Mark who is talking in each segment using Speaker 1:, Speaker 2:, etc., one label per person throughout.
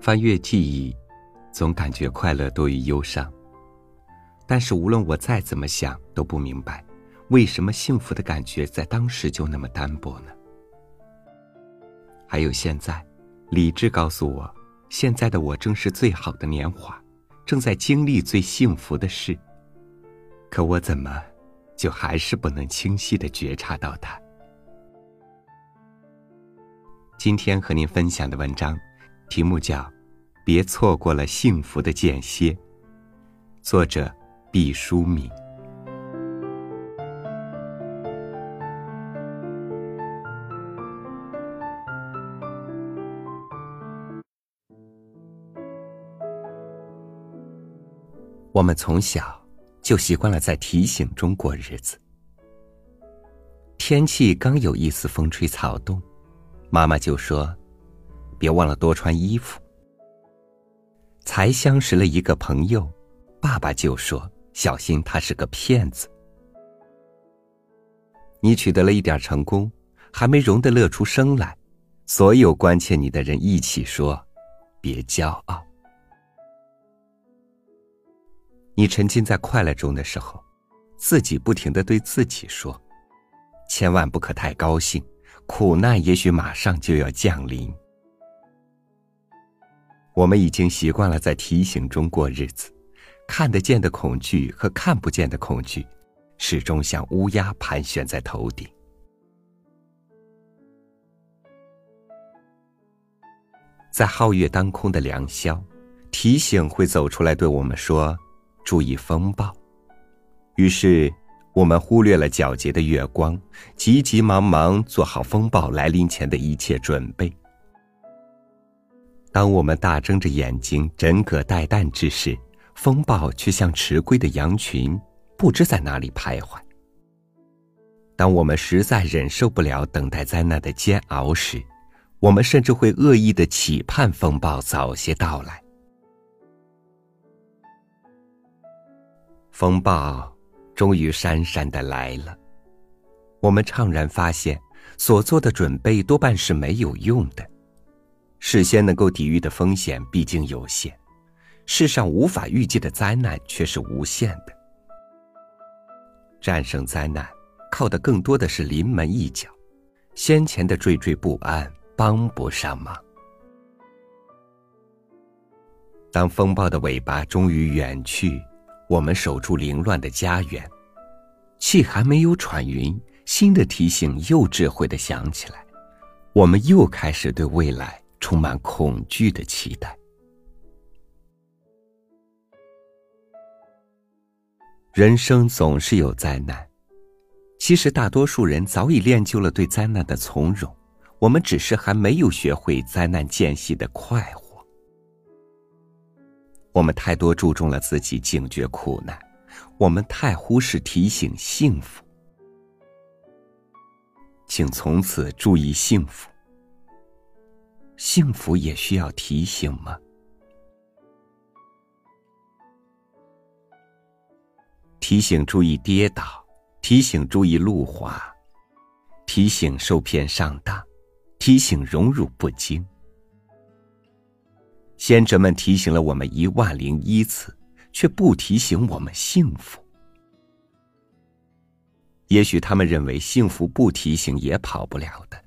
Speaker 1: 翻阅记忆，总感觉快乐多于忧伤。但是无论我再怎么想，都不明白，为什么幸福的感觉在当时就那么单薄呢？还有现在，理智告诉我，现在的我正是最好的年华，正在经历最幸福的事。可我怎么，就还是不能清晰的觉察到它？今天和您分享的文章，题目叫《别错过了幸福的间歇》，作者毕淑敏。我们从小就习惯了在提醒中过日子。天气刚有一丝风吹草动。妈妈就说：“别忘了多穿衣服。”才相识了一个朋友，爸爸就说：“小心他是个骗子。”你取得了一点成功，还没容得乐出声来，所有关切你的人一起说：“别骄傲。”你沉浸在快乐中的时候，自己不停的对自己说：“千万不可太高兴。”苦难也许马上就要降临。我们已经习惯了在提醒中过日子，看得见的恐惧和看不见的恐惧，始终像乌鸦盘旋在头顶。在皓月当空的良宵，提醒会走出来对我们说：“注意风暴。”于是。我们忽略了皎洁的月光，急急忙忙做好风暴来临前的一切准备。当我们大睁着眼睛枕戈待旦之时，风暴却像迟归的羊群，不知在哪里徘徊。当我们实在忍受不了等待灾难的煎熬时，我们甚至会恶意的期盼风暴早些到来。风暴。终于姗姗的来了，我们怅然发现，所做的准备多半是没有用的。事先能够抵御的风险毕竟有限，世上无法预计的灾难却是无限的。战胜灾难，靠的更多的是临门一脚，先前的惴惴不安帮不上忙。当风暴的尾巴终于远去。我们守住凌乱的家园，气还没有喘匀，新的提醒又智慧的响起来，我们又开始对未来充满恐惧的期待。人生总是有灾难，其实大多数人早已练就了对灾难的从容，我们只是还没有学会灾难间隙的快活。我们太多注重了自己警觉苦难，我们太忽视提醒幸福。请从此注意幸福。幸福也需要提醒吗？提醒注意跌倒，提醒注意路滑，提醒受骗上当，提醒荣辱不惊。先哲们提醒了我们一万零一次，却不提醒我们幸福。也许他们认为幸福不提醒也跑不了的，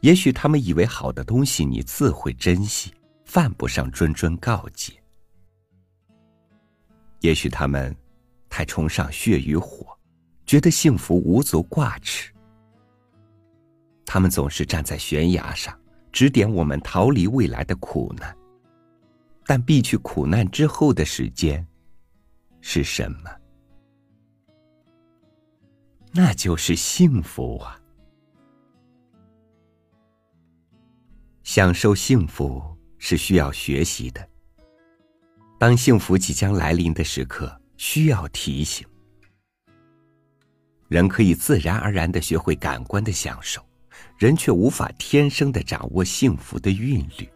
Speaker 1: 也许他们以为好的东西你自会珍惜，犯不上谆谆告诫。也许他们太崇尚血与火，觉得幸福无足挂齿。他们总是站在悬崖上，指点我们逃离未来的苦难。但避去苦难之后的时间是什么？那就是幸福啊！享受幸福是需要学习的。当幸福即将来临的时刻，需要提醒。人可以自然而然的学会感官的享受，人却无法天生的掌握幸福的韵律。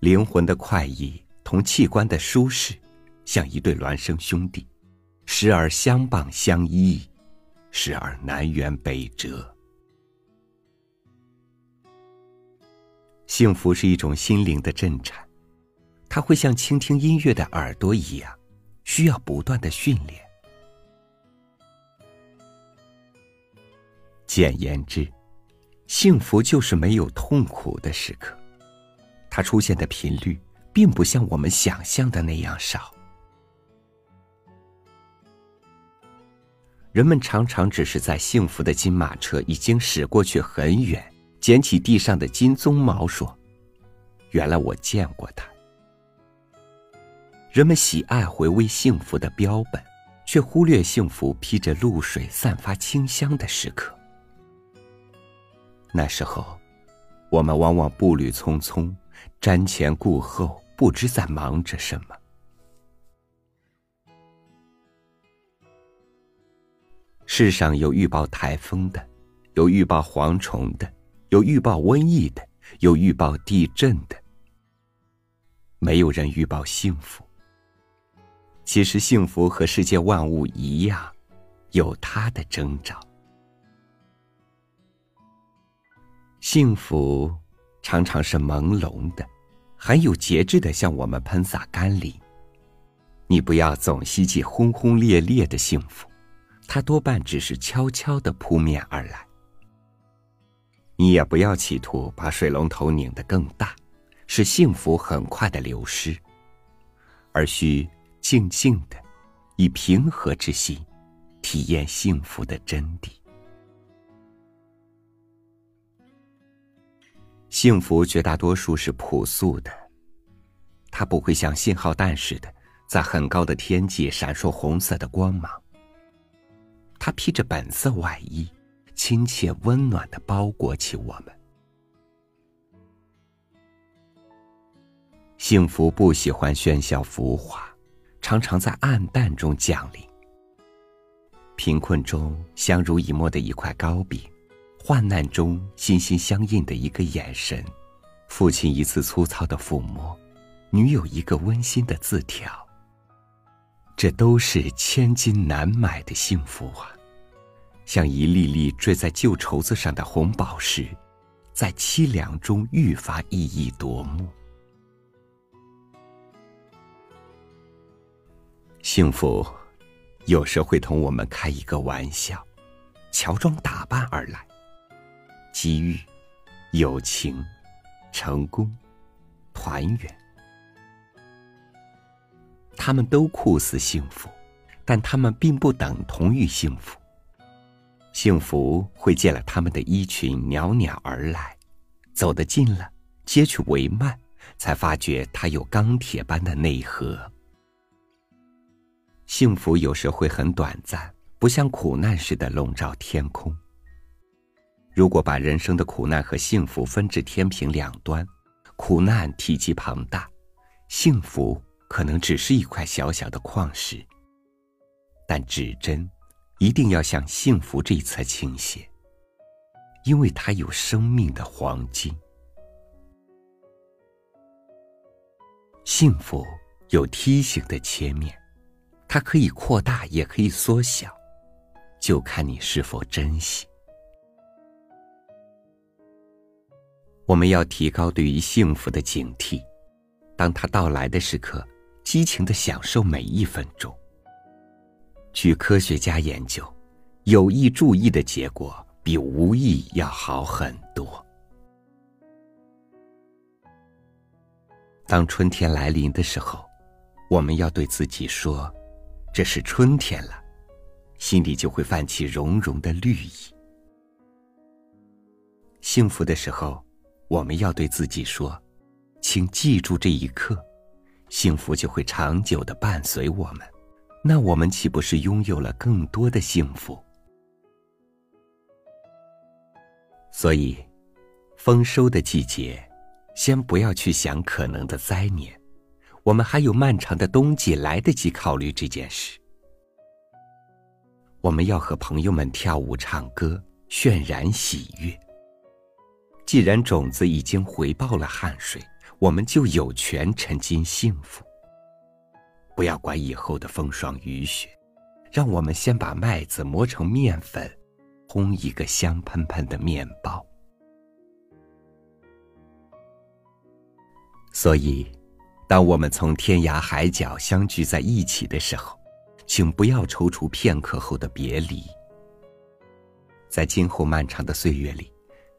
Speaker 1: 灵魂的快意同器官的舒适，像一对孪生兄弟，时而相傍相依，时而南辕北辙。幸福是一种心灵的震颤，它会像倾听音乐的耳朵一样，需要不断的训练。简言之，幸福就是没有痛苦的时刻，它出现的频率并不像我们想象的那样少。人们常常只是在幸福的金马车已经驶过去很远，捡起地上的金鬃毛说：“原来我见过它。”人们喜爱回味幸福的标本，却忽略幸福披着露水、散发清香的时刻。那时候，我们往往步履匆匆，瞻前顾后，不知在忙着什么。世上有预报台风的，有预报蝗虫的，有预报瘟疫的，有预报地震的。没有人预报幸福。其实幸福和世界万物一样，有它的征兆。幸福常常是朦胧的，很有节制的向我们喷洒甘霖。你不要总希冀轰轰烈烈的幸福。它多半只是悄悄的扑面而来。你也不要企图把水龙头拧得更大，使幸福很快的流失，而需静静的，以平和之心，体验幸福的真谛。幸福绝大多数是朴素的，它不会像信号弹似的，在很高的天际闪烁红色的光芒。他披着本色外衣，亲切温暖的包裹起我们。幸福不喜欢喧嚣浮华，常常在暗淡中降临。贫困中相濡以沫的一块糕饼，患难中心心相印的一个眼神，父亲一次粗糙的抚摸，女友一个温馨的字条。这都是千金难买的幸福啊！像一粒粒坠在旧绸子上的红宝石，在凄凉中愈发熠熠夺目。幸福有时会同我们开一个玩笑，乔装打扮而来。机遇、友情、成功、团圆。他们都酷似幸福，但他们并不等同于幸福。幸福会借了他们的衣裙袅袅而来，走得近了，接去帷幔，才发觉它有钢铁般的内核。幸福有时会很短暂，不像苦难似的笼罩天空。如果把人生的苦难和幸福分至天平两端，苦难体积庞大，幸福。可能只是一块小小的矿石，但指针一定要向幸福这一侧倾斜，因为它有生命的黄金。幸福有梯形的切面，它可以扩大，也可以缩小，就看你是否珍惜。我们要提高对于幸福的警惕，当它到来的时刻。激情的享受每一分钟。据科学家研究，有意注意的结果比无意要好很多。当春天来临的时候，我们要对自己说：“这是春天了”，心里就会泛起融融的绿意。幸福的时候，我们要对自己说：“请记住这一刻。”幸福就会长久的伴随我们，那我们岂不是拥有了更多的幸福？所以，丰收的季节，先不要去想可能的灾年，我们还有漫长的冬季来得及考虑这件事。我们要和朋友们跳舞、唱歌，渲染喜悦。既然种子已经回报了汗水。我们就有权沉浸幸福。不要管以后的风霜雨雪，让我们先把麦子磨成面粉，烘一个香喷喷的面包。所以，当我们从天涯海角相聚在一起的时候，请不要踌躇片刻后的别离。在今后漫长的岁月里，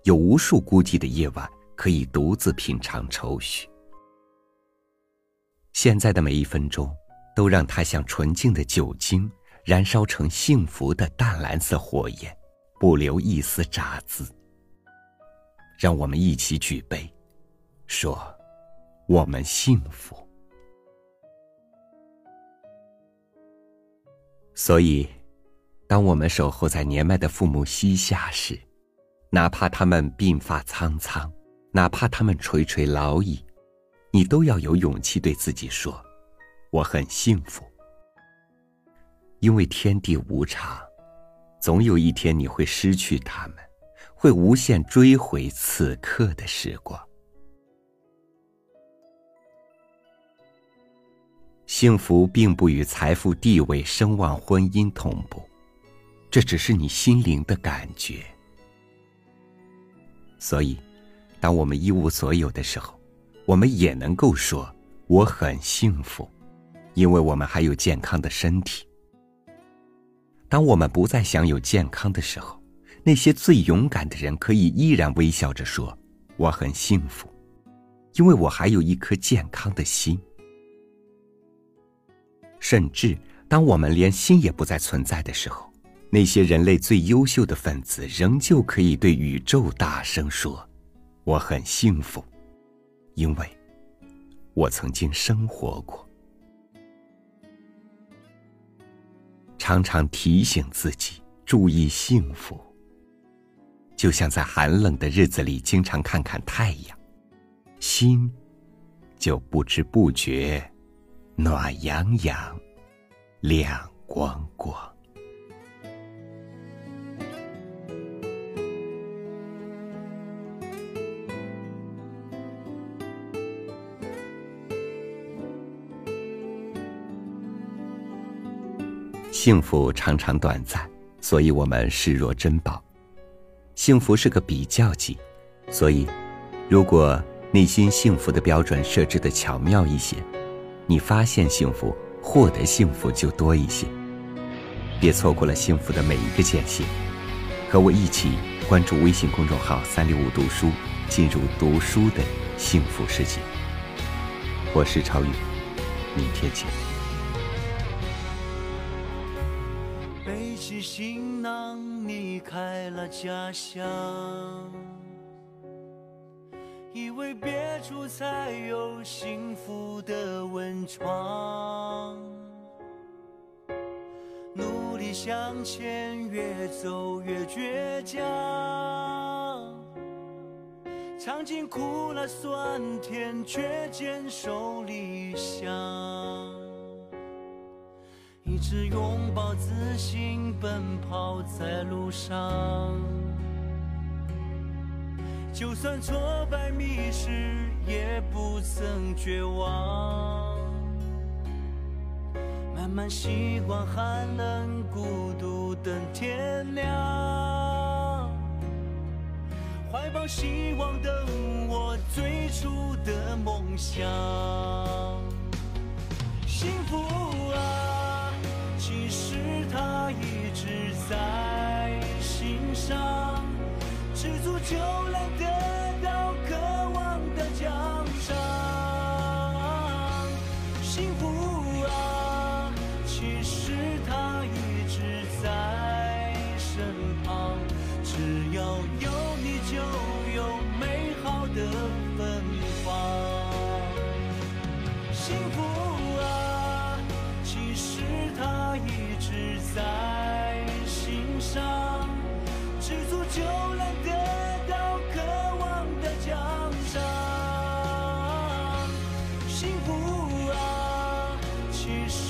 Speaker 1: 有无数孤寂的夜晚可以独自品尝愁绪。现在的每一分钟，都让它像纯净的酒精，燃烧成幸福的淡蓝色火焰，不留一丝杂质。让我们一起举杯，说。我们幸福，所以，当我们守候在年迈的父母膝下时，哪怕他们鬓发苍苍，哪怕他们垂垂老矣，你都要有勇气对自己说：“我很幸福。”因为天地无常，总有一天你会失去他们，会无限追回此刻的时光。幸福并不与财富、地位、声望、婚姻同步，这只是你心灵的感觉。所以，当我们一无所有的时候，我们也能够说我很幸福，因为我们还有健康的身体。当我们不再享有健康的时候，那些最勇敢的人可以依然微笑着说我很幸福，因为我还有一颗健康的心。甚至，当我们连心也不再存在的时候，那些人类最优秀的分子仍旧可以对宇宙大声说：“我很幸福，因为我曾经生活过。”常常提醒自己注意幸福，就像在寒冷的日子里经常看看太阳，心就不知不觉。暖洋洋，亮光光。幸福常常短暂，所以我们视若珍宝。幸福是个比较级，所以，如果内心幸福的标准设置的巧妙一些。你发现幸福，获得幸福就多一些。别错过了幸福的每一个间隙。和我一起关注微信公众号“三六五读书”，进入读书的幸福世界。我是超宇，明天见。
Speaker 2: 背起行囊，离开了家乡。以为别处才有幸福的温床，努力向前，越走越倔强，尝尽苦辣酸甜，却坚守理想，一直拥抱自信，奔跑在路上。就算挫败迷失，也不曾绝望。慢慢习惯寒冷孤独等天亮，怀抱希望等我最初的梦想。幸福，它一直在心上。知足就能得到渴望的奖赏，幸福啊，其实它一直在身旁，只要有你就有美好的芬芳。幸福就能得到渴望的奖赏。幸福啊其实